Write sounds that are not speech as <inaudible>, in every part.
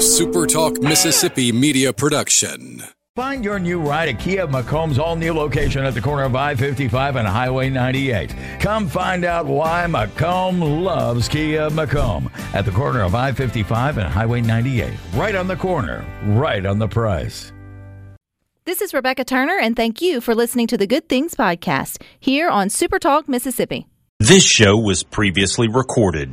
a Super Talk Mississippi media production. Find your new ride at Kia McComb's all new location at the corner of I 55 and Highway 98. Come find out why McComb loves Kia McComb at the corner of I 55 and Highway 98. Right on the corner, right on the price. This is Rebecca Turner, and thank you for listening to the Good Things Podcast here on Super Talk Mississippi. This show was previously recorded.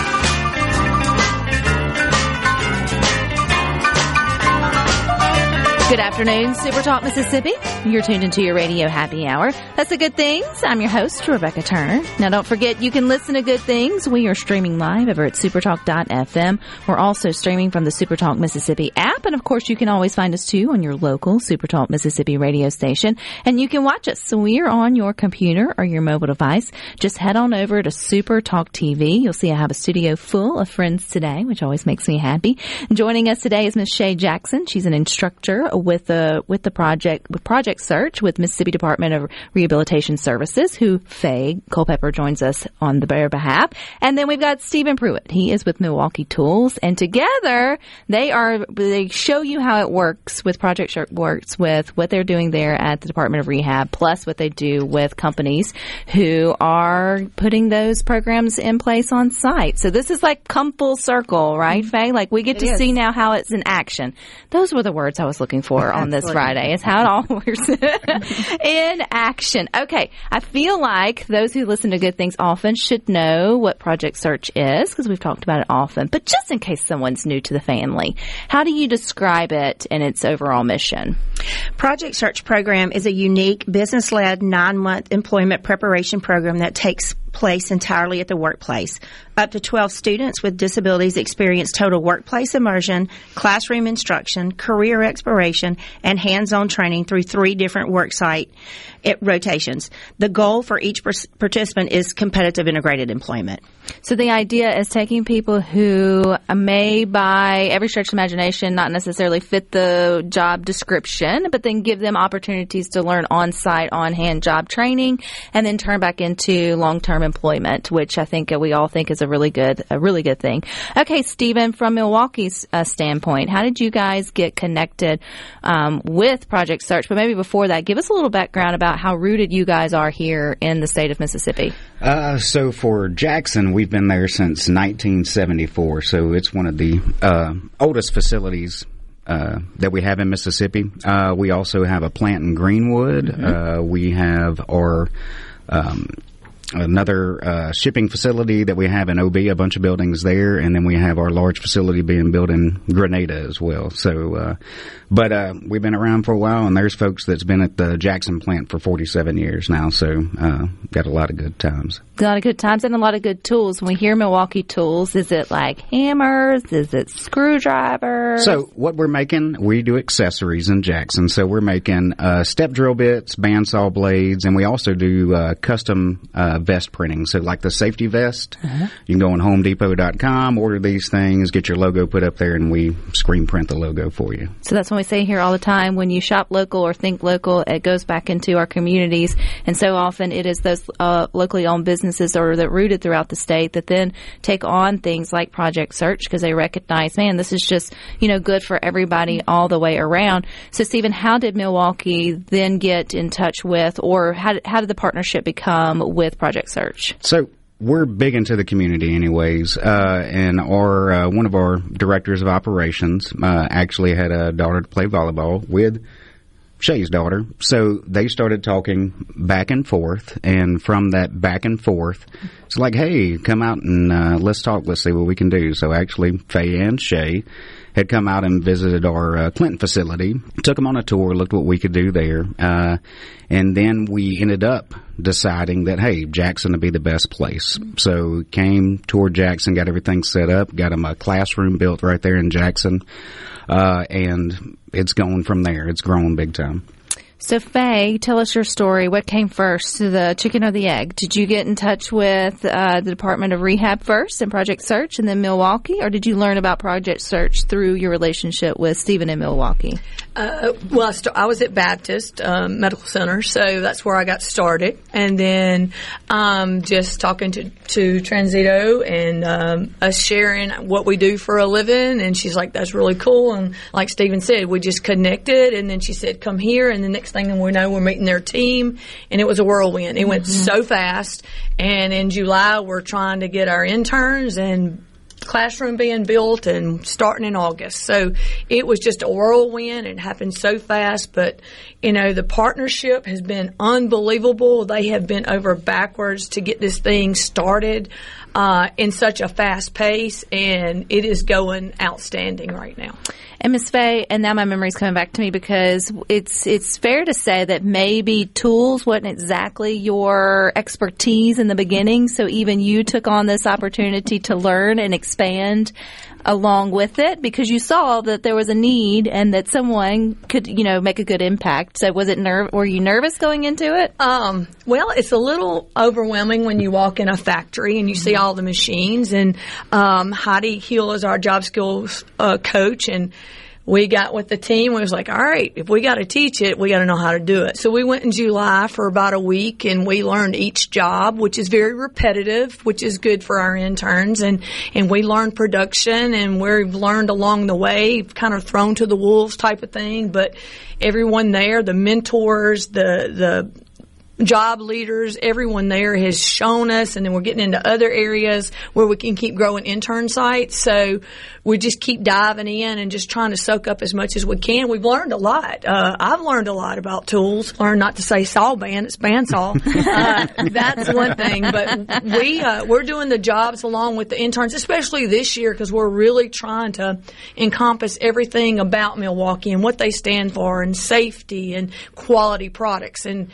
Good afternoon, Super Talk Mississippi. You're tuned into your radio happy hour. That's the Good Things. I'm your host, Rebecca Turner. Now, don't forget you can listen to Good Things. We are streaming live over at supertalk.fm. We're also streaming from the Supertalk Mississippi app. And of course, you can always find us too on your local Supertalk Mississippi radio station. And you can watch us. So we are on your computer or your mobile device. Just head on over to Supertalk TV. You'll see I have a studio full of friends today, which always makes me happy. Joining us today is Miss Shay Jackson. She's an instructor with the with the project with Project Search with Mississippi Department of Rehabilitation Services, who Faye Culpepper joins us on the their behalf. And then we've got Stephen Pruitt. He is with Milwaukee Tools, and together they are they show you how it works with Project Search works with what they're doing there at the Department of Rehab, plus what they do with companies who are putting those programs in place on site. So this is like come full circle, right, mm-hmm. Faye? Like we get to see now how it's in action. Those were the words I was looking for on this Friday. Is how it all <laughs> works in action. Okay, I feel like those who listen to Good Things often should know what Project Search is because we've talked about it often. But just in case someone's new to the family, how do you describe it and its overall mission? Project Search Program is a unique business led nine month employment preparation program that takes place entirely at the workplace. Up to 12 students with disabilities experience total workplace immersion, classroom instruction, career exploration, and hands on training through three different worksite it, rotations. The goal for each participant is competitive integrated employment. So the idea is taking people who may, by every stretch of imagination, not necessarily fit the job description, but then give them opportunities to learn on-site, on-hand job training, and then turn back into long-term employment, which I think we all think is a really good, a really good thing. Okay, Stephen, from Milwaukee's uh, standpoint, how did you guys get connected um, with Project Search? But maybe before that, give us a little background about how rooted you guys are here in the state of Mississippi. Uh, so for Jackson, we've been there since 1974. So it's one of the uh, oldest facilities uh, that we have in Mississippi. Uh, we also have a plant in Greenwood. Uh, we have our um, another uh, shipping facility that we have in OB, a bunch of buildings there, and then we have our large facility being built in Grenada as well. So, uh, but uh, we've been around for a while, and there's folks that's been at the Jackson plant for 47 years now. So, uh, got a lot of good times. Got a lot of good times and a lot of good tools. When we hear Milwaukee tools, is it like hammers? Is it screwdrivers? So what we're making, we do accessories in Jackson. So we're making uh, step drill bits, bandsaw blades, and we also do uh, custom uh, vest printing. So like the safety vest, you can go on HomeDepot.com, order these things, get your logo put up there, and we screen print the logo for you. So that's what we say here all the time when you shop local or think local, it goes back into our communities. And so often it is those uh, locally owned businesses or that rooted throughout the state that then take on things like Project Search because they recognize, man, this is just, you know, good for everybody all the way around. So, Stephen, how did Milwaukee then get in touch with, or how did, how did the partnership become with Project Search? So we're big into the community, anyways. Uh, and our uh, one of our directors of operations uh, actually had a daughter to play volleyball with Shay's daughter. So they started talking back and forth, and from that back and forth, it's like, hey, come out and uh, let's talk. Let's see what we can do. So actually, Faye and Shay had come out and visited our uh, Clinton facility, took them on a tour, looked what we could do there, uh, and then we ended up deciding that hey, Jackson would be the best place. So came toward Jackson, got everything set up, got them a classroom built right there in Jackson, uh, and it's going from there. It's grown big time. So, Faye, tell us your story. What came first, the chicken or the egg? Did you get in touch with uh, the Department of Rehab first and Project Search and then Milwaukee, or did you learn about Project Search through your relationship with Stephen in Milwaukee? Uh, well, I, st- I was at Baptist um, Medical Center, so that's where I got started. And then um, just talking to, to Transito and um, us sharing what we do for a living. And she's like, that's really cool. And like Stephen said, we just connected. And then she said, come here. And the next thing and we know, we're meeting their team. And it was a whirlwind. It went mm-hmm. so fast. And in July, we're trying to get our interns and classroom being built and starting in August. So it was just a whirlwind. It happened so fast, but you know, the partnership has been unbelievable. They have been over backwards to get this thing started uh, in such a fast pace, and it is going outstanding right now. And Miss Faye, and now my memory's coming back to me because it's it's fair to say that maybe tools wasn't exactly your expertise in the beginning. So even you took on this opportunity to learn and expand along with it because you saw that there was a need and that someone could you know make a good impact. So was it nerve? Were you nervous going into it? Um, well, it's a little overwhelming when you walk in a factory and you see all the machines. And um, Heidi Hill is our job skills uh, coach, and we got with the team. We was like, all right, if we got to teach it, we got to know how to do it. So we went in July for about a week, and we learned each job, which is very repetitive, which is good for our interns. And and we learned production, and we've learned along the way, kind of thrown to the wolves type of thing. But everyone there, the mentors, the the job leaders, everyone there has shown us, and then we're getting into other areas where we can keep growing intern sites. So we just keep diving in and just trying to soak up as much as we can. We've learned a lot. Uh, I've learned a lot about tools. Learned not to say saw band; it's bandsaw. <laughs> uh, that's one thing. But we uh, we're doing the jobs along with the interns, especially this year because we're really trying to encompass everything about Milwaukee and what they stand for, and safety and quality products and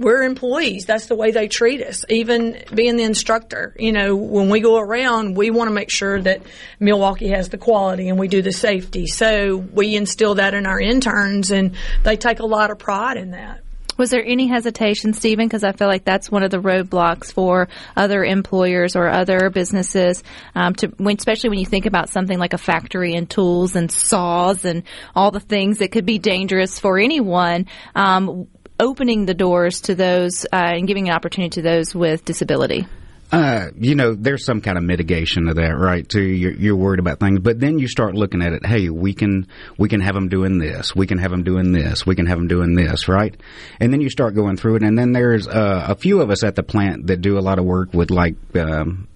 we're employees. That's the way they treat us. Even being the instructor, you know, when we go around, we want to make sure that Milwaukee has the quality and we do the safety. So we instill that in our interns and they take a lot of pride in that. Was there any hesitation, Stephen? Because I feel like that's one of the roadblocks for other employers or other businesses, um, to when, especially when you think about something like a factory and tools and saws and all the things that could be dangerous for anyone. Um, opening the doors to those uh, and giving an opportunity to those with disability? Uh, you know, there's some kind of mitigation of that, right? Too, you're, you're, worried about things, but then you start looking at it. Hey, we can we can have them doing this. We can have them doing this. We can have them doing this, right? And then you start going through it, and then there's uh, a few of us at the plant that do a lot of work with like. Um,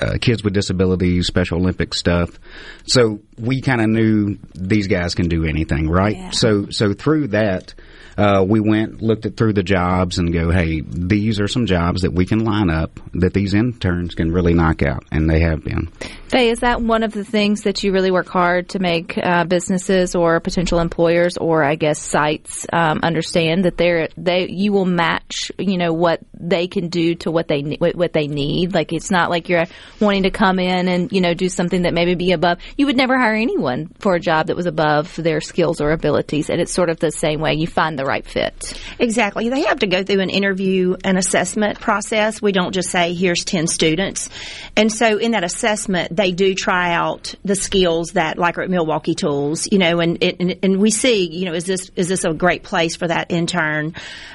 uh, kids with disabilities, Special Olympic stuff. So we kind of knew these guys can do anything, right? Yeah. So so through that, uh, we went looked at through the jobs and go, hey, these are some jobs that we can line up that these interns can really knock out, and they have been. Faye, is that one of the things that you really work hard to make uh, businesses or potential employers or I guess sites um, understand that they're they you will match you know what they can do to what they what they need. Like it's not like you're wanting to come in and you know do something that maybe be above. You would never hire anyone for a job that was above their skills or abilities, and it's sort of the same way. You find the right fit. Exactly. They have to go through an interview and assessment process. We don't just say, here's 10 students. And so in that assessment, they do try out the skills that, like at Milwaukee Tools, you know, and, and, and we see, you know, is this, is this a great place for that intern?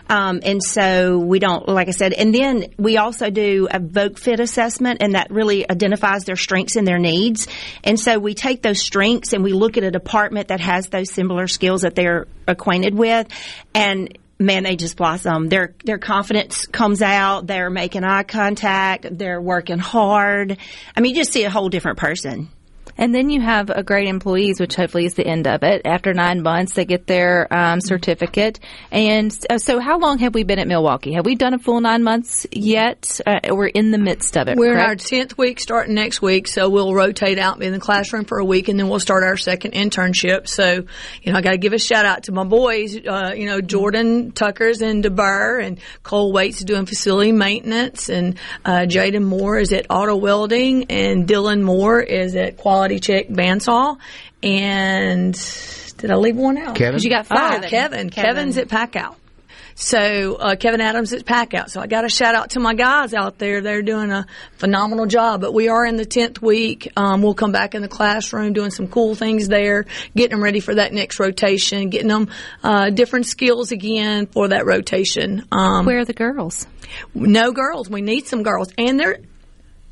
Um, and so we don't, like I said, and then we also do a voc fit assessment and that really identifies their strengths and their needs. And so we take those strengths and we look at a department that has those similar skills that they're acquainted with and man, they just blossom. Their their confidence comes out. They're making eye contact. They're working hard. I mean, you just see a whole different person. And then you have a great employees, which hopefully is the end of it. After nine months, they get their um, certificate. And uh, so, how long have we been at Milwaukee? Have we done a full nine months yet? Uh, we're in the midst of it. We're correct? in our tenth week, starting next week. So we'll rotate out in the classroom for a week, and then we'll start our second internship. So, you know, I got to give a shout out to my boys. Uh, you know, Jordan Tucker's in Deburr, and Cole Waits is doing facility maintenance, and uh, Jaden Moore is at auto welding, and Dylan Moore is at quality check bandsaw, and did I leave one out? Kevin? 'Cause you got Oh, five. Kevin. Kevin's at Packout. So uh, Kevin Adams is Packout. So I got a shout out to my guys out there. They're doing a phenomenal job. But we are in the tenth week. Um, we'll come back in the classroom doing some cool things there, getting them ready for that next rotation, getting them uh, different skills again for that rotation. Um, Where are the girls? no girls. We need some girls, and they're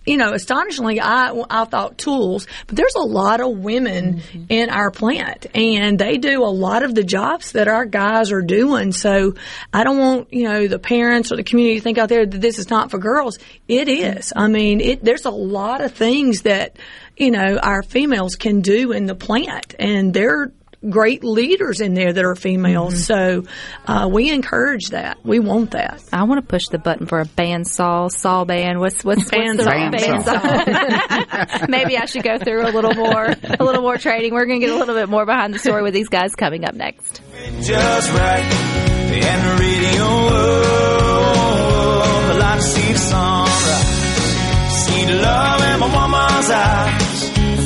you know, astonishingly, I, I thought tools, but there's a lot of women mm-hmm. in our plant and they do a lot of the jobs that our guys are doing. So I don't want, you know, the parents or the community to think out there that this is not for girls. It is. I mean, it, there's a lot of things that, you know, our females can do in the plant and they're, great leaders in there that are females. So uh, we encourage that. We want that. I want to push the button for a bandsaw, saw, saw band. What's what's, what's the Bandsaw. saw? <laughs> <laughs> Maybe I should go through a little more, a little more training. We're going to get a little bit more behind the story with these guys coming up next. just right. And the radio, the light to see the sunrise. See the love in my mama's eyes.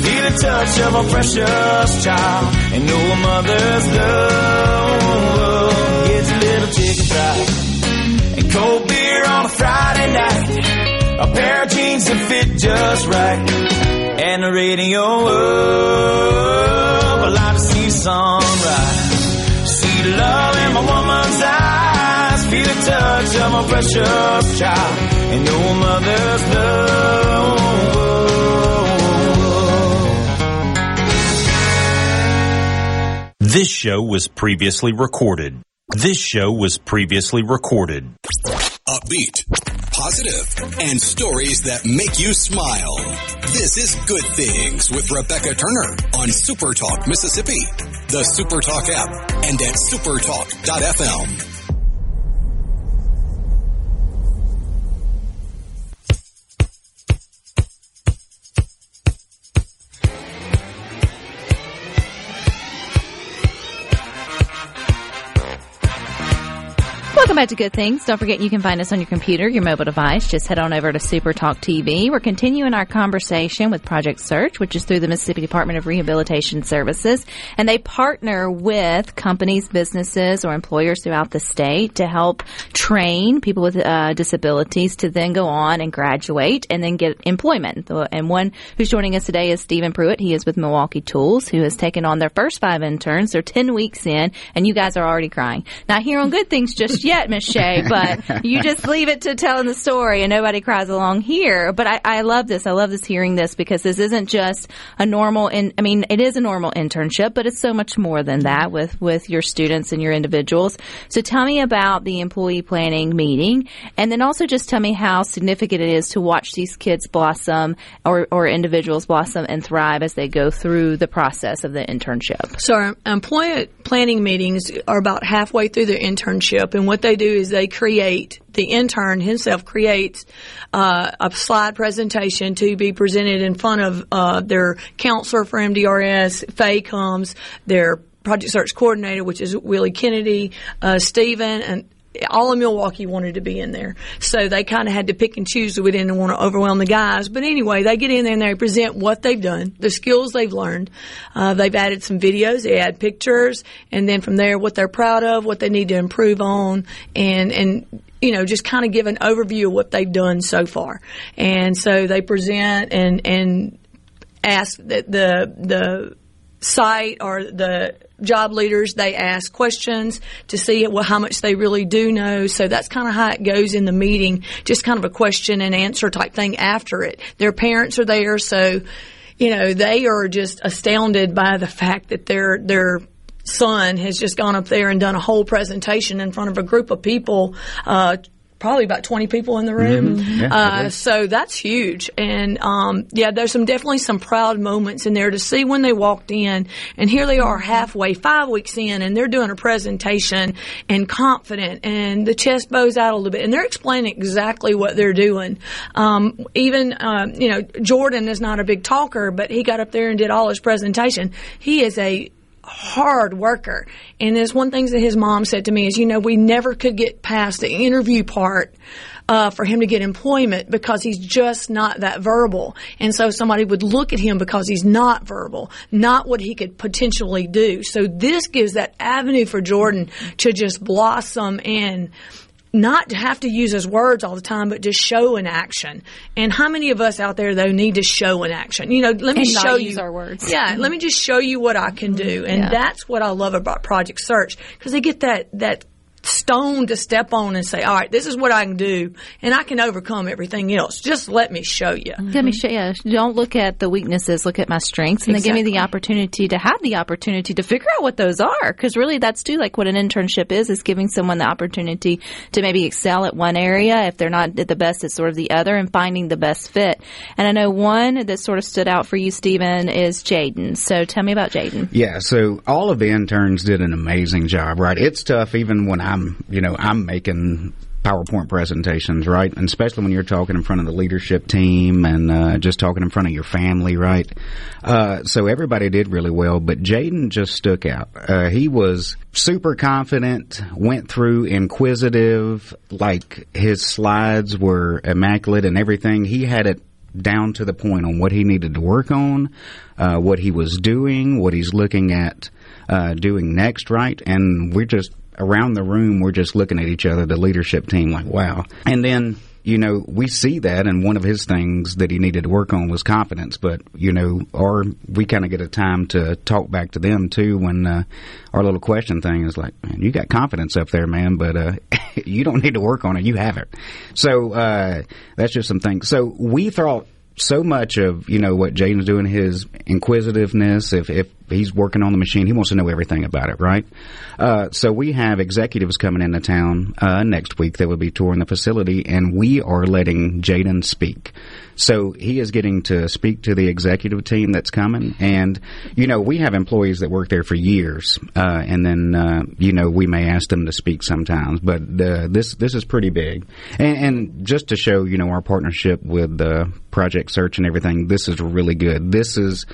Feel the touch of a precious child. And know a mother's love gets a little chicken fried. And cold beer on a Friday night. A pair of jeans that fit just right. And the radio, oh, the light to see sunrise. See love in my woman's eyes. Feel the touch of my precious child. And know a mother's love. This show was previously recorded. This show was previously recorded. Upbeat, positive, and stories that make you smile. This is Good Things with Rebecca Turner on Super Talk Mississippi, the Super Talk app, and at supertalk.fm. Welcome back to Good Things. Don't forget you can find us on your computer, your mobile device. Just head on over to Super Talk TV. We're continuing our conversation with Project Search, which is through the Mississippi Department of Rehabilitation Services. And they partner with companies, businesses, or employers throughout the state to help train people with uh, disabilities to then go on and graduate and then get employment. And one who's joining us today is Stephen Pruitt. He is with Milwaukee Tools, who has taken on their first five interns. They're 10 weeks in, and you guys are already crying. Not here on Good Things just yet, <laughs> Miss Shay, but <laughs> you just leave it to telling the story and nobody cries along here. But I, I love this. I love this hearing this because this isn't just a normal, in, I mean, it is a normal internship, but it's so much more than that with, with your students and your individuals. So tell me about the employee planning meeting and then also just tell me how significant it is to watch these kids blossom or, or individuals blossom and thrive as they go through the process of the internship. So our employment planning meetings are about halfway through their internship, and what they do is they create the intern himself creates uh, a slide presentation to be presented in front of uh, their counselor for MDRS. Faye comes, their project search coordinator, which is Willie Kennedy, uh, Stephen, and all of Milwaukee wanted to be in there. So they kind of had to pick and choose. We didn't want to overwhelm the guys. But anyway, they get in there and they present what they've done, the skills they've learned. Uh, they've added some videos, they add pictures, and then from there, what they're proud of, what they need to improve on, and, and, you know, just kind of give an overview of what they've done so far. And so they present and, and ask that the, the site or the job leaders they ask questions to see well, how much they really do know. So that's kind of how it goes in the meeting just kind of a question and answer type thing after it. Their parents are there so you know they are just astounded by the fact that their their son has just gone up there and done a whole presentation in front of a group of people uh, probably about 20 people in the room. Mm-hmm. Yeah, uh, so that's huge. And, um, yeah, there's some definitely some proud moments in there to see when they walked in and here they are halfway, five weeks in and they're doing a presentation and confident and the chest bows out a little bit and they're explaining exactly what they're doing. Um, even, um, you know, Jordan is not a big talker, but he got up there and did all his presentation. He is a hard worker. And there's one thing that his mom said to me is, you know, we never could get past the interview part uh, for him to get employment because he's just not that verbal. And so somebody would look at him because he's not verbal, not what he could potentially do. So this gives that avenue for Jordan to just blossom and not to have to use his words all the time, but just show in action. And how many of us out there though need to show in action? You know, let me And show you our words. Yeah, let me just show you what I can do, and Yeah. that's what I love about Project Search because they get that that stone to step on and say, all right, this is what I can do, and I can overcome everything else. Just let me show you. Mm-hmm. Let me show you. Don't look at the weaknesses. Look at my strengths, and then give me the opportunity to have the opportunity to figure out what those are. Because really, that's too like what an internship is: is giving someone the opportunity to maybe excel at one area if they're not at the best at sort of the other, and finding the best fit. And I know one that sort of stood out for you, Stephen, is Jaden. So tell me about Jaden. Yeah, so all of the interns did an amazing job, right? It's tough even when I'm, you know, I'm making PowerPoint presentations, right? And especially when you're talking in front of the leadership team and uh, just talking in front of your family, right? Uh, so everybody did really well, but Jaden just stuck out. Uh, he was super confident, went through inquisitive, like his slides were immaculate and everything. He had it down to the point on what he needed to work on, uh, what he was doing, what he's looking at uh, doing next, right? And we're just around the room, we're just looking at each other, the leadership team, like, wow. And then, you know, we see that, and one of his things that he needed to work on was confidence. But, you know, or we kind of get a time to talk back to them too when uh, our little question thing is like, man, you got confidence up there, man, but uh, <laughs> you don't need to work on it. You have it. So uh, that's just some things. So we thought so much of you know what Jaden's doing, his inquisitiveness. If if he's working on the machine, he wants to know everything about it, right? Uh, so we have executives coming into town uh, next week that will be touring the facility, and we are letting Jaden speak. So he is getting to speak to the executive team that's coming, and you know we have employees that work there for years, uh, and then uh, you know we may ask them to speak sometimes, but this this is pretty big, and, and just to show you know our partnership with uh, Project Search and everything, this is really good. This is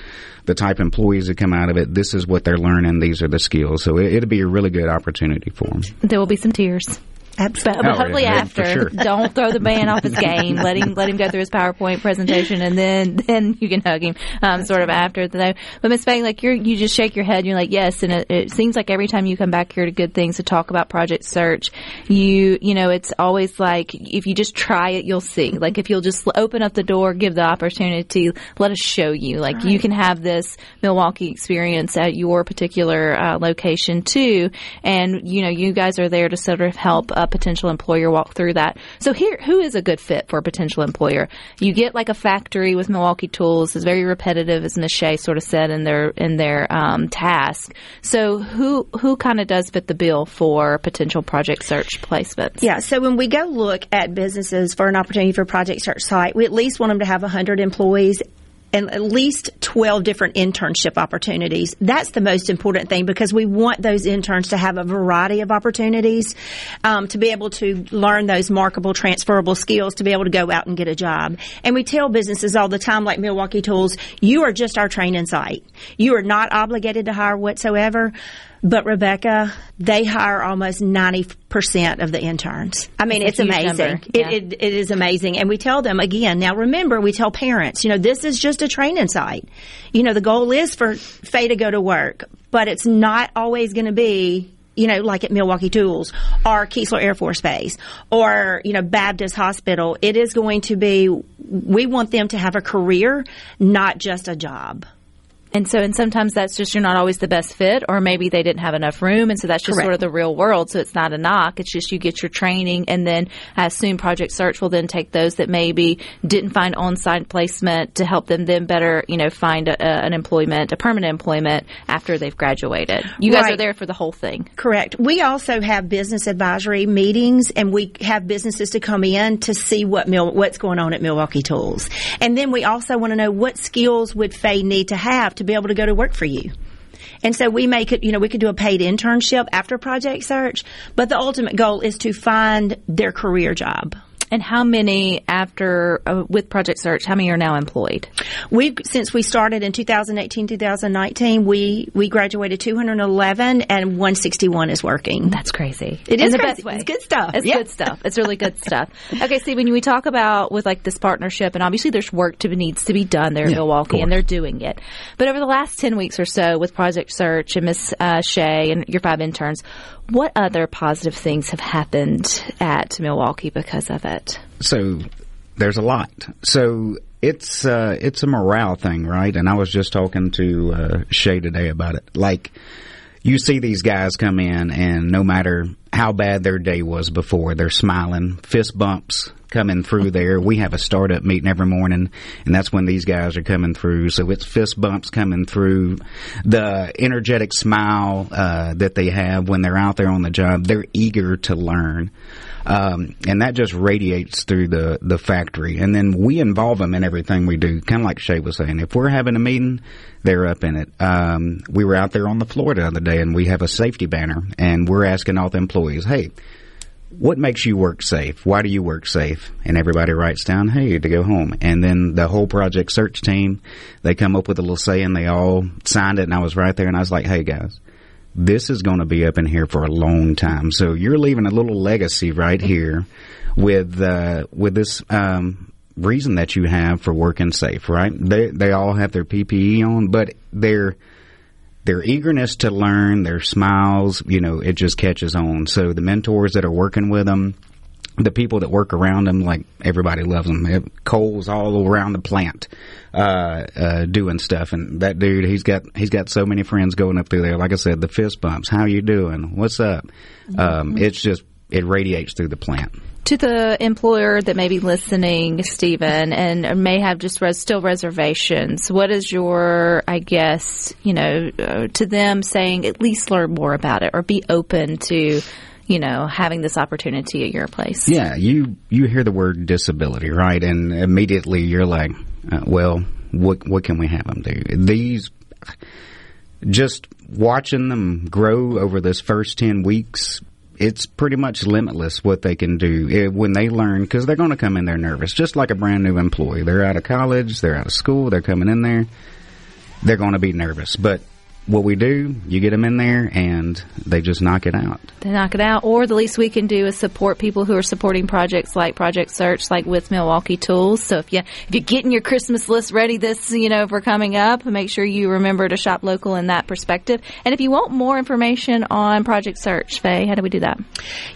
the type of employees that come out of it. This is what they're learning. These are the skills, so it, it'll be a really good opportunity for them. There will be some tears. But, Absolutely. but Oh, hopefully yeah, after, sure. <laughs> don't throw the man off his game. Let him let him go through his PowerPoint presentation, and then <laughs> then you can hug him, um, sort of after the though. But Miss Faye, like you're you just shake your head, and you're like yes, and it, it seems like every time you come back here to Good Things to talk about Project Search, you you know it's always like if you just try it, you'll see. Like if you'll just open up the door, give the opportunity, let us show you. Like you can have this Milwaukee experience at your particular uh, location too, and you know you guys are there to sort of help potential employer walk through that. So here, who is a good fit for a potential employer? You get like a factory with Milwaukee Tools. It's very repetitive, as Ms. Sort of said in their in their um, task. So who who kind of does fit the bill for potential project search placements? Yeah, so when we go look at businesses for an opportunity for project search site, we at least want them to have 100 employees and at least 12 different internship opportunities. That's the most important thing because we want those interns to have a variety of opportunities um, to be able to learn those markable, transferable skills to be able to go out and get a job. And we tell businesses all the time, like Milwaukee Tools, you are just our training site. You are not obligated to hire whatsoever. But Rebecca, they hire almost 90% of the interns. I mean, That's it's amazing. number. It, it, it is amazing. And we tell them again, now remember, we tell parents, you know, this is just a training site. You know, the goal is for Faye to go to work, but it's not always going to be you know, like at Milwaukee Tools or Keesler Air Force Base or, you know, Baptist Hospital. It is going to be, we want them to have a career, not just a job. And so, and sometimes that's just you're not always the best fit, or maybe they didn't have enough room, and so that's just Correct. sort of the real world. So it's not a knock; it's just you get your training, and then I assume Project Search will then take those that maybe didn't find on-site placement to help them then better, you know, find a, a, an employment, a permanent employment after they've graduated. You guys Right. are there for the whole thing. Correct. We also have business advisory meetings, and we have businesses to come in to see what Mil- what's going on at Milwaukee Tools, and then we also want to know what skills would Faye need to have to be able to go to work for you. And so we make it, you know, we could do a paid internship after project search, but the ultimate goal is to find their career job. And how many after uh, with Project Search? How many are now employed? We since we started in 2018 2019, we we graduated 211 and 161 is working. That's crazy. It In is the crazy. best way. It's good stuff. It's Yeah. good stuff. It's really good stuff. <laughs> Okay, see, when we talk about with like this partnership, and obviously there's work to needs to be done there in Yeah, Milwaukee, and they're doing it. But over the last ten weeks or so, with Project Search and Miss uh, Shay and your five interns, what other positive things have happened at Milwaukee because of it? So there's a lot. So it's uh, it's a morale thing, right? And I was just talking to uh, Shay today about it. Like you see these guys come in, and no matter how bad their day was before, they're smiling, fist bumps coming through there. We have a startup meeting every morning, and that's when these guys are coming through. So it's fist bumps coming through, the energetic smile uh, that they have when they're out there on the job. They're eager to learn. Um, and that just radiates through the, the factory. And then we involve them in everything we do, kind of like Shay was saying. If we're having a meeting, they're up in it. Um, we were out there on the floor the other day and we have a safety banner and we're asking all the employees, hey, what makes you work safe? Why do you work safe? And everybody writes down, hey, to go home. And then the whole project search team, they come up with a little saying, they all signed it and I was right there and I was like, hey guys, this is going to be up in here for a long time. So you're leaving a little legacy right here with uh, with this um, reason that you have for working safe. Right? They they all have their PPE on, but their their eagerness to learn, their smiles, you know, it just catches on. So the mentors that are working with them. The people that work around them, like everybody loves have Cole's all around the plant, uh, uh, doing stuff. And that dude, he's got he's got so many friends going up through there. Like I said, the fist bumps. How you doing? What's up? Um, it's just it radiates through the plant. To the employer that may be listening, Stephen, and may have just res- still reservations, what is your, I guess, you know, uh, to them saying at least learn more about it or be open to, you know, having this opportunity at your place? Yeah, you you hear the word disability, right? And immediately you're like, uh, well, what what can we have them do? These just watching them grow over this first 10 weeks it's pretty much limitless what they can do eh, when they learn because they're going to come in there nervous just like a brand new employee they're out of college they're out of school they're coming in there they're going to be nervous but what we do you get them in there and they just knock it out They knock it out, or the least we can do is support people who are supporting projects like Project Search, like with Milwaukee Tools. So if you if you're getting your Christmas list ready this you know for coming up, make sure you remember to shop local in that perspective. And if you want more information on Project Search, Faye, how do we do that?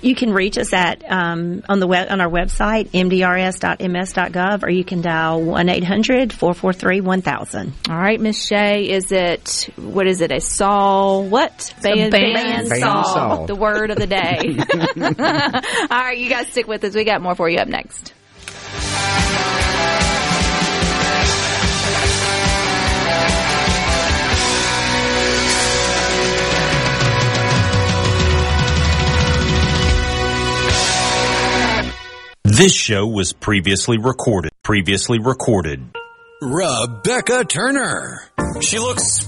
You can reach us at um, on the web on our website mdrs.ms.gov, or you can dial one 443 1000 All right, Miss Shay, is it what is it? A saw? What? Band, band saw. The word of the day. <laughs> <laughs> All right, you guys stick with us. We got more for you up next. This show was previously recorded. Previously recorded. Rebecca Turner. She looks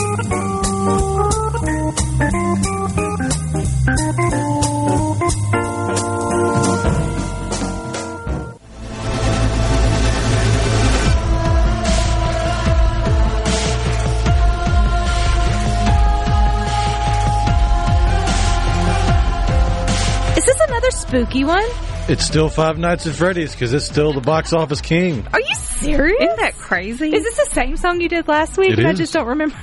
Spooky one? It's still Five Nights at Freddy's because it's still the box office king. Are you serious? Isn't that crazy? Is this the same song you did last week? It and I just don't remember.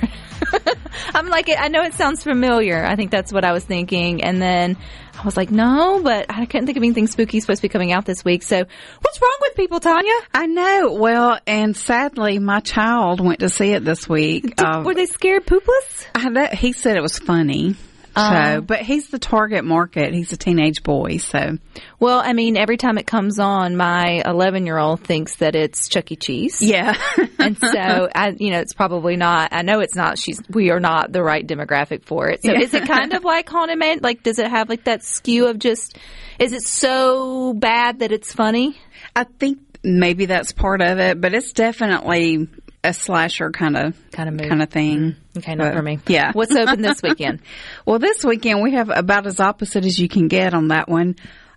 <laughs> I'm like, I know it sounds familiar. I think that's what I was thinking. And then I was like, no, but I couldn't think of anything spooky supposed to be coming out this week. So what's wrong with people, Tanya? I know. Well, and sadly, my child went to see it this week. Did- Um, were they scared poopless? I know, he said it was funny. So, um, but he's the target market. He's a teenage boy, so Well, I mean, every time it comes on, my 11 year old thinks that it's Chuck E. Cheese. yeah. <laughs> and so I, you know, it's probably not. I know it's not. She's. We are not the right demographic for it. So is it kind of <laughs> like haunted man? Like, does it have like that skew of just? Is it so bad that it's funny? I think maybe that's part of it, but it's definitely a slasher kind of Kind of kind of thing. Okay, not But, for me. <laughs> Yeah. What's open this weekend? <laughs> Well, this weekend we have about as opposite as you can get on that one.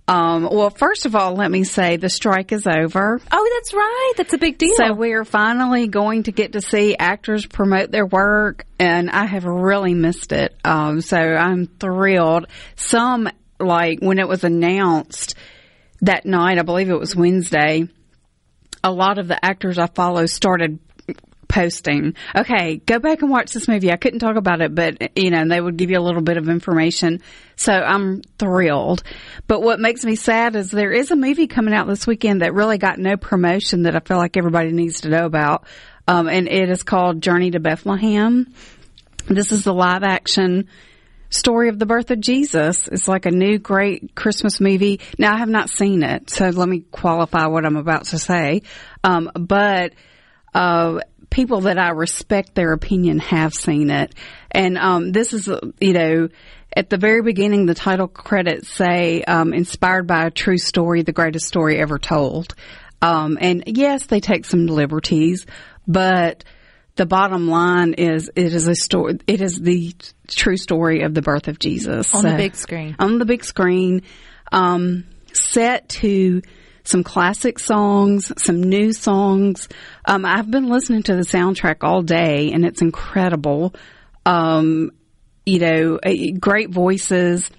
Um, well, first of all, let me say the strike is over. Oh, that's right. That's a big deal. So we are finally going to get to see actors promote their work, and I have really missed it. Um, so I'm thrilled. Some, like when it was announced that night, I believe it was Wednesday, a lot of the actors I follow started posting, okay, go back and watch this movie. I couldn't talk about it, but you know, they would give you a little bit of information. So I'm thrilled. But what makes me sad is there is a movie coming out this weekend that really got no promotion that I feel like everybody needs to know about. Um, and it is called Journey to Bethlehem. This is the live action story of the birth of Jesus. It's like a new great Christmas movie. Now I have not seen it, so let me qualify what I'm about to say. Um, but uh, people that I respect their opinion have seen it, and um, this is you know. At the very beginning, the title credits say, um, inspired by a true story, the greatest story ever told. Um, and yes, they take some liberties, but the bottom line is it is a story, it is the true story of the birth of Jesus. On the big screen. On the big screen, um, set to some classic songs, some new songs. Um, I've been listening to the soundtrack all day and it's incredible. Um, you know, eh, great voices.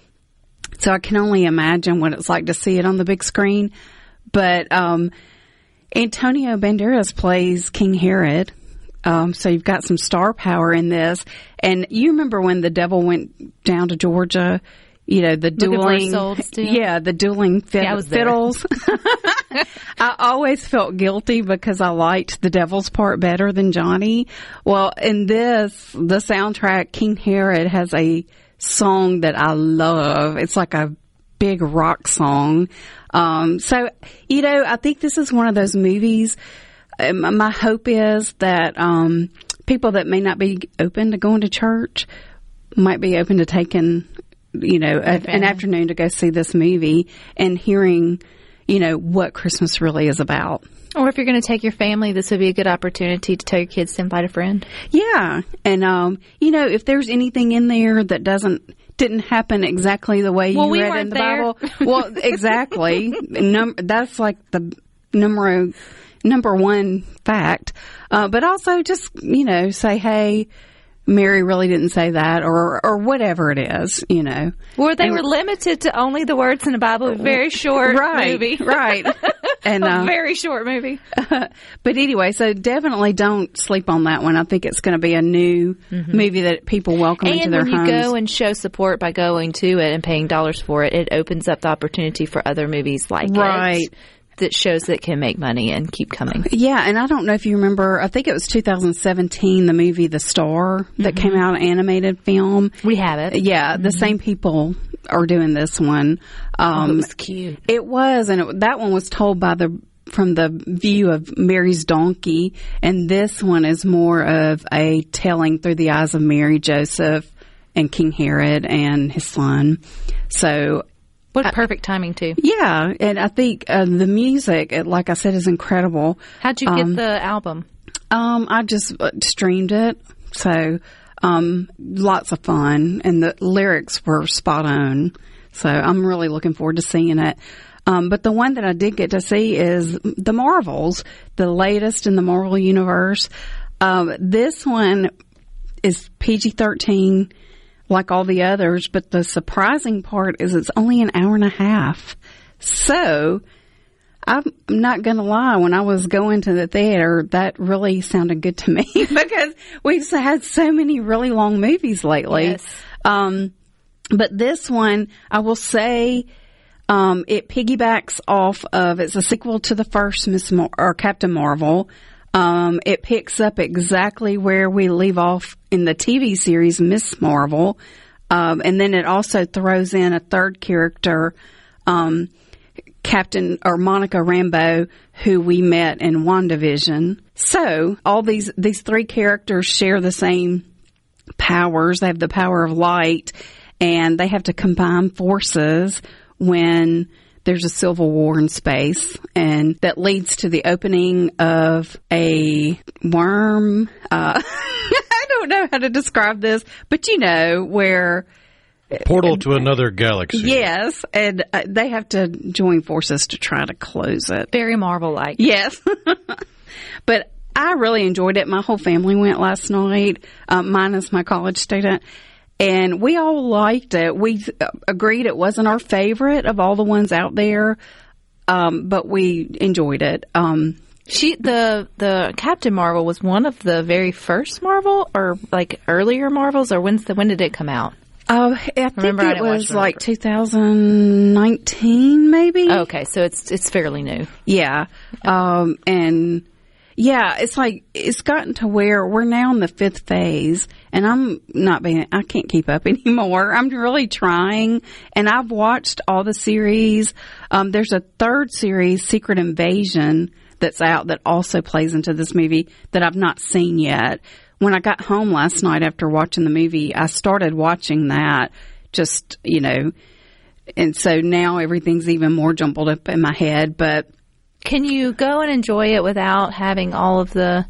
So I can only imagine what it's like to see it on the big screen. But um, Antonio Banderas plays King Herod. Um, so you've got some star power in this. And you remember when the devil went down to Georgia? You know the Looking dueling, yeah, the dueling fit- Yeah, fiddles. <laughs> I always felt guilty because I liked the devil's part better than Johnny. Well, in this, the soundtrack, King Herod has a song that I love. It's like a big rock song. Um, so, you know, I think this is one of those movies. Um, my hope is that um, people that may not be open to going to church might be open to taking, you know, a, an afternoon to go see this movie and hearing, you know, what Christmas really is about. Or if you're going to take your family, this would be a good opportunity to tell your kids to invite a friend. Yeah, and um, you know, if there's anything in there that doesn't didn't happen exactly the way Well, you we read in the there. Bible, well, <laughs> exactly. Num- that's like the number number one fact. Uh, but also, just you know, say, hey. Mary really didn't say that, or or whatever it is, you know. Or they And- were limited to only the words in the Bible. A very short right, movie. <laughs> right, and a uh, very short movie. <laughs> but anyway, so definitely don't sleep on that one. I think it's going to be a new movie that people welcome into Mm-hmm. And when you go and show support by going to it and paying dollars for it, it opens up the opportunity for other movies like Right. it that shows that can make money and keep coming. Yeah, and I don't know if you remember. I think it was 2017, the movie The Star that came out, animated film. We have it. Yeah, the same people are doing this one. Um, it was cute. It was, and it, that one was told by the from the view of Mary's donkey, and this one is more of a telling through the eyes of Mary, Joseph, and King Herod and his son. So What perfect timing too. yeah, and I think uh, the music, like I said, is incredible. How'd you get the album? Um, I just uh, streamed it, so um, lots of fun, and the lyrics were spot on. So I'm really looking forward to seeing it. Um, but the one that I did get to see is the Marvels, the latest in the Marvel universe. Um, this one is PG-13, like all the others, but the surprising part is it's only an hour and a half. So I'm not going to lie. When I was going to the theater, that really sounded good to <laughs> me because we've had so many really long movies lately. Yes. Um, but this one, I will say, um, it piggybacks off of. It's a sequel to the first Miss Mar- or Captain Marvel. Um, it picks up exactly where we leave off in the TV series Miss Marvel, um, and then it also throws in a third character. Um, Captain or Monica Rambeau, who we met in WandaVision. So all these these three characters share the same powers. They have the power of light, and they have to combine forces when there's a civil war in space, and that leads to the opening of a worm. Uh, <laughs> I don't know how to describe this, but you know where. Portal to another galaxy. Yes, and uh, they have to join forces to try to close it. Very Marvel like. Yes. <laughs> but I really enjoyed it. My whole family went last night, um, minus my college student. And we all liked it. We uh, agreed it wasn't our favorite of all the ones out there, um, but we enjoyed it. Um, She the the Captain Marvel was one of the very first Marvel or like earlier Marvels or when's the when did it come out? uh, I think Remember, I it didn't was like 2019, maybe. Okay, so it's it's fairly new. Yeah. Um, and yeah, it's like, it's gotten to where we're now in the fifth phase and I'm not being, I can't keep up <laughs> anymore. I'm really trying and I've watched all the series. Um, there's a third series, Secret Invasion, that's out that also plays into this movie that I've not seen yet. When I got home last night after watching the movie, I started watching that just, you know, and so now everything's even more jumbled up in my head, but Can you go and enjoy it without having all of the,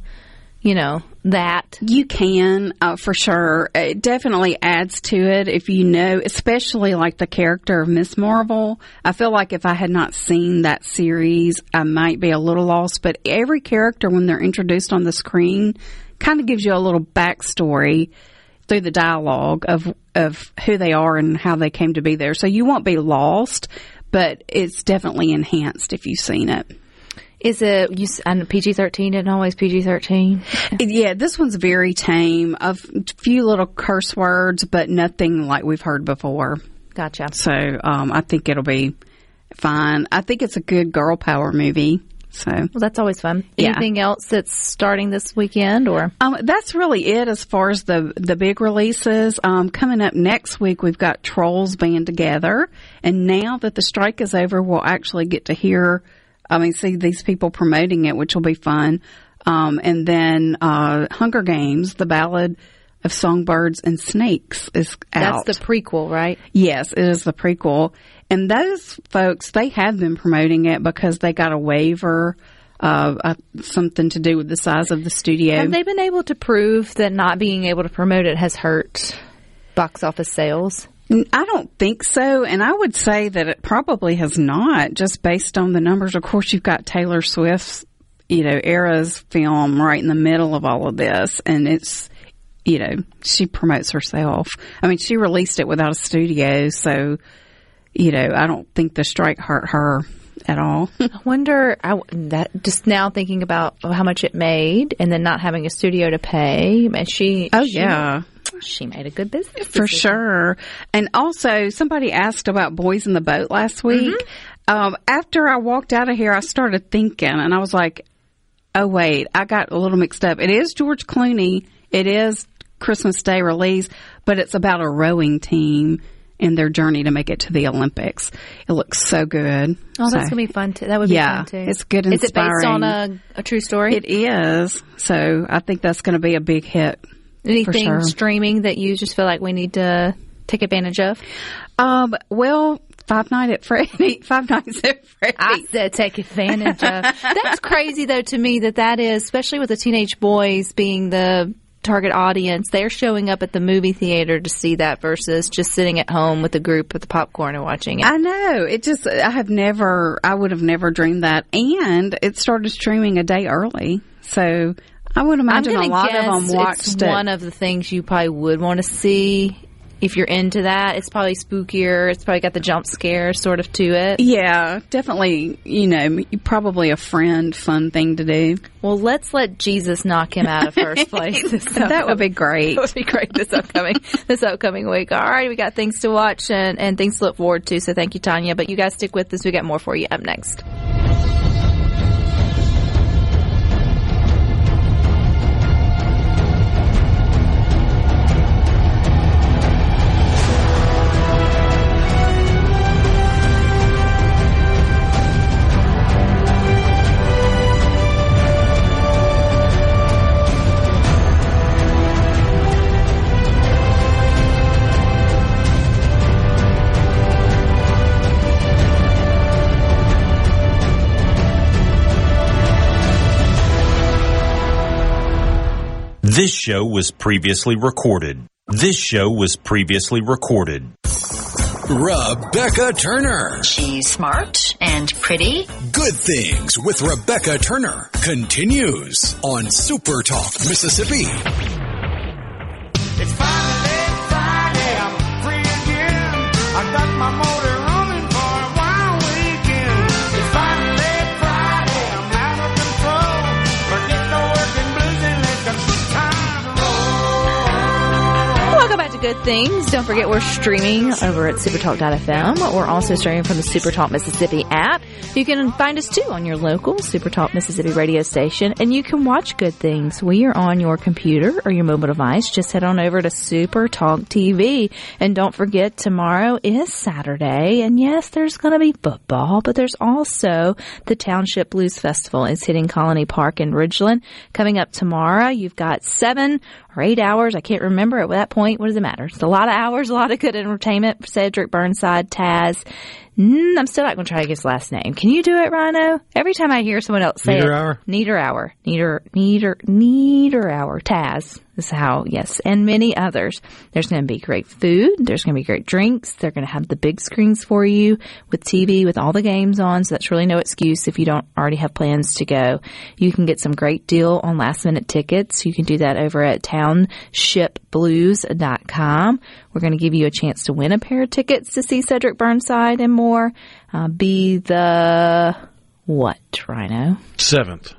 you know, that? You can, uh, for sure. It definitely adds to it if you know, especially like the character of Ms. Marvel. I feel like if I had not seen that series, I might be a little lost. But every character, when they're introduced on the screen, kind of gives you a little backstory through the dialogue of of who they are and how they came to be there. So you won't be lost, but it's definitely enhanced if you've seen it. Is it you? And PG thirteen isn't always PG thirteen. Yeah, this one's very tame. A few little curse words, but nothing like we've heard before. Gotcha. So um, I think it'll be fine. I think it's a good girl power movie. So Well, that's always fun. Yeah. Anything else that's starting this weekend or? um, that's really it as far as the the big releases. Um, coming up next week, we've got Trolls Band Together, and now that the strike is over, we'll actually get to hear. I mean, see these people promoting it, which will be fun. Um, and then uh, Hunger Games, the Ballad of Songbirds and Snakes, is out. That's the prequel, right? Yes, it is the prequel. And those folks, they have been promoting it because they got a waiver, uh, uh, something to do with the size of the studio. Have they been able to prove that not being able to promote it has hurt box office sales? I don't think so. And I would say that it probably has not, just based on the numbers. Of course, you've got Taylor Swift's, you know, Eras film right in the middle of all of this. And it's, you know, she promotes herself. I mean, she released it without a studio. So, you know, I don't think the strike hurt her at all. <laughs> I wonder I, that just now thinking about how much it made and then not having a studio to pay. And she, Oh, she- yeah. She made a good business For sure. And also, somebody asked about Boys in the Boat last week. Um, after I walked out of here, I started thinking, and I was like, oh, wait, I got a little mixed up. It is George Clooney, it is Christmas Day release, but it's about a rowing team and their journey to make it to the Olympics. It looks so good. Oh, that's So- gonna be fun too. That would be Yeah, fun too. it's good and Is it based on a, a true story? It is. So I think that's going to be a big hit. Anything sure. streaming that you just feel like we need to take advantage of? Um, well, Five Nights at Freddy, <laughs> Five Nights at Freddy. I said take advantage of. That's crazy though to me that that is, especially with the teenage boys being the target audience. They're showing up at the movie theater to see that versus just sitting at home with a group with the popcorn and watching it. I know. It just, I have never, I would have never dreamed that. And it started streaming a day early. So I would imagine a lot of them watched it's it. one of the things you probably would want to see if you're into that. It's probably spookier. It's probably got the jump scare sort of to it. yeah, definitely, you know, probably a friend fun thing to do. Well, let's let Jesus knock him out of first <laughs> place. That would be great. <laughs> That would be great this upcoming this upcoming week. All right, we got things to watch and, and things to look forward to. So thank you, Tanya. But you guys stick with us. We got more for you up next. This show was previously recorded. This show was previously recorded. Rebecca Turner. She's smart and pretty. Good Things with Rebecca Turner continues on Super Talk, Mississippi. It's finally Friday, I'm free again. I got my motor Good Things. Don't forget we're streaming over at supertalk.fm. We're also streaming from the Supertalk Mississippi app. You can find us too on your local Supertalk Mississippi radio station and you can watch Good Things. We are on your computer or your mobile device. Just head on over to Supertalk TV. And don't forget tomorrow is Saturday and yes, there's going to be football, but there's also the Township Blues Festival. It's hitting Colony Park in Ridgeland. Coming up tomorrow, you've got seven or eight hours. I can't remember at that point. What does it matter? It's a lot of hours, a lot of good entertainment. Cedric Burnside, Taz. Mm, I'm still not going to try to get his last name. Can you do it, Rhino? Every time I hear someone else say Niederauer? it. Niederauer. Nieder, Nieder, Niederauer. Taz. This is how, yes. And many others. There's going to be great food. There's going to be great drinks. They're going to have the big screens for you with TV with all the games on. So that's really no excuse if you don't already have plans to go. You can get some great deal on last minute tickets. You can do that over at townshipblues.com. We're going to give you a chance to win a pair of tickets to see Cedric Burnside and more. Uh, be the what, Rhino? Seventh.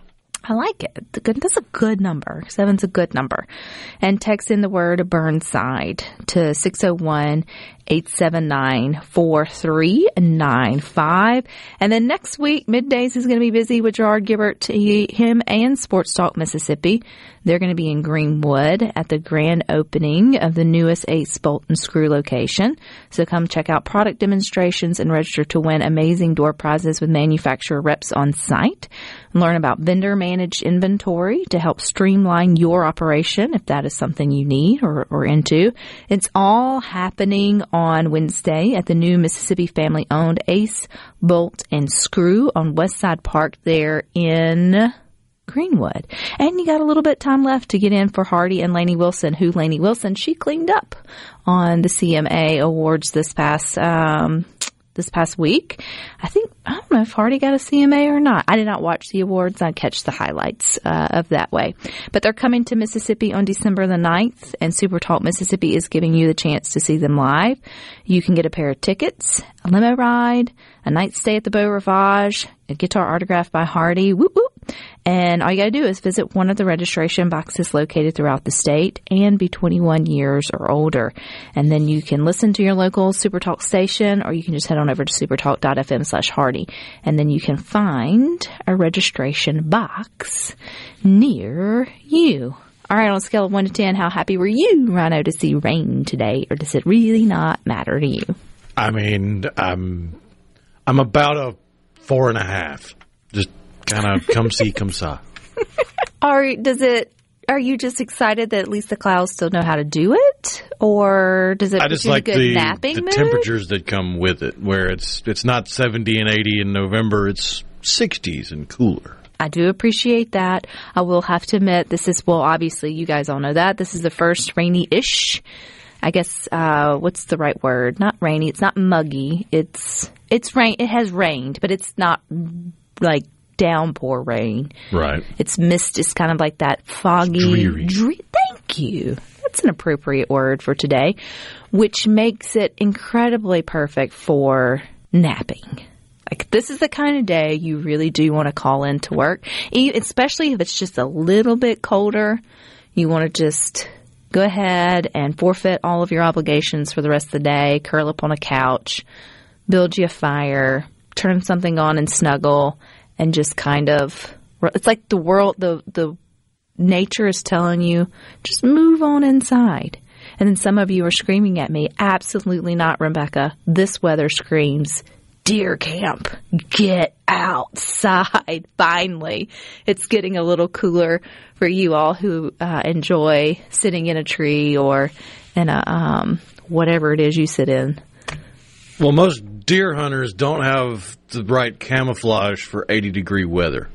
I like it. That's a good number. Seven's a good number. And text in the word Burnside to 601-879-4395. And then next week, middays is going to be busy with Gerard Gibert, he, him and Sports Talk Mississippi. They're going to be in Greenwood at the grand opening of the newest Ace Bolt and Screw location. So come check out product demonstrations and register to win amazing door prizes with manufacturer reps on site. Learn about vendor managed inventory to help streamline your operation if that is something you need or, or into. It's all happening on Wednesday at the new Mississippi family owned Ace Bolt and Screw on Westside Park there in Greenwood. And you got a little bit time left to get in for Hardy and Lainey Wilson, who Lainey Wilson, she cleaned up on the CMA awards this past, um, this past week. I think, I don't know if Hardy got a CMA or not. I did not watch the awards. I catch the highlights uh, of that way. But they're coming to Mississippi on December the 9th, and Super Talk Mississippi is giving you the chance to see them live. You can get a pair of tickets, a limo ride, a night stay at the Beau Rivage, a guitar autograph by Hardy, whoop. And all you gotta do is visit one of the registration boxes located throughout the state and be 21 years or older. And then you can listen to your local Supertalk station or you can just head on over to supertalk.fm slash Hardy. And then you can find a registration box near you. All right, on a scale of 1 to 10, how happy were you, Rhino, to see rain today? Or does it really not matter to you? I mean, I'm I'm about a four and a half. Kind of come see, come saw. <laughs> Are does it? Are you just excited that at least the clouds still know how to do it, or does it? I just like the, napping the mood? temperatures that come with it, where it's it's not seventy and eighty in November. It's sixties and cooler. I do appreciate that. I will have to admit, this is well, obviously you guys all know that this is the first rainy-ish. I guess uh, what's the right word? Not rainy. It's not muggy. It's it's rain. It has rained, but it's not like downpour rain. Right. It's mist. It's kind of like that foggy. Dreary. dre- thank you. That's an appropriate word for today, which makes it incredibly perfect for napping. Like this is the kind of day you really do want to call in to work, especially if it's just a little bit colder. You want to just go ahead and forfeit all of your obligations for the rest of the day, curl up on a couch, build you a fire, turn something on and snuggle, and just kind of. It's like the world, the the nature is telling you just move on inside. And then some of you are screaming at me, absolutely not, Rebecca. This weather screams deer camp. Get outside. <laughs> Finally, it's getting a little cooler for you all who uh, enjoy sitting in a tree or in a um, whatever it is you sit in. Well, most deer hunters don't have the right camouflage for eighty degree weather.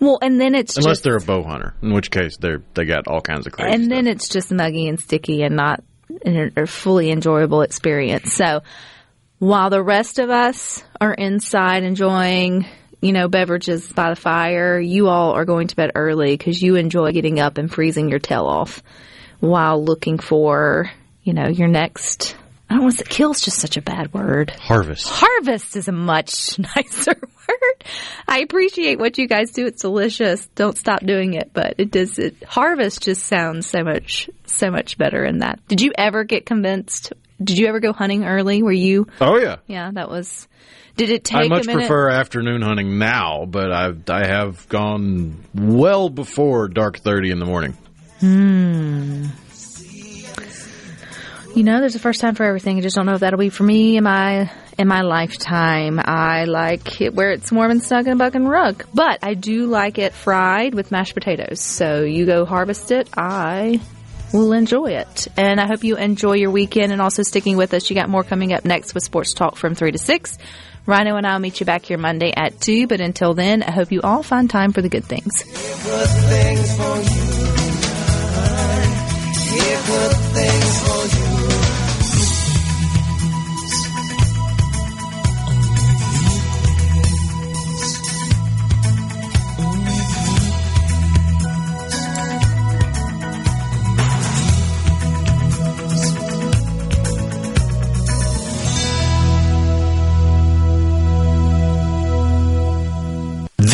Well, and then it's Unless just, they're a bow hunter, in which case they're they got all kinds of crazy. and then it's just muggy and sticky and not a fully enjoyable experience. So while the rest of us are inside enjoying, you know, beverages by the fire, you all are going to bed early because you enjoy getting up and freezing your tail off while looking for, you know, your next. I don't want to say kill's just such a bad word. harvest. Harvest is a much <laughs> nicer word. I appreciate what you guys do. It's delicious. Don't stop doing it, but it does. It, harvest just sounds so much, so much better in that. Did you ever get convinced? Did you ever go hunting early? Were you? Oh yeah. Yeah, that was. Did it take I much prefer afternoon hunting now, but I've I have gone well before dark thirty in the morning. Hmm. You know, there's a first time for everything. I just don't know if that'll be for me in my in my lifetime. I like it where it's warm and snug in a buck and rug, but I do like it fried with mashed potatoes. So you go harvest it. I will enjoy it, and I hope you enjoy your weekend and also sticking with us. You got more coming up next with Sports Talk from three to six. Rhino and I'll meet you back here Monday at two. But until then, I hope you all find time for the good things.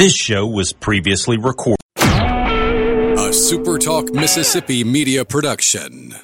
This show was previously recorded. A SuperTalk Mississippi media production.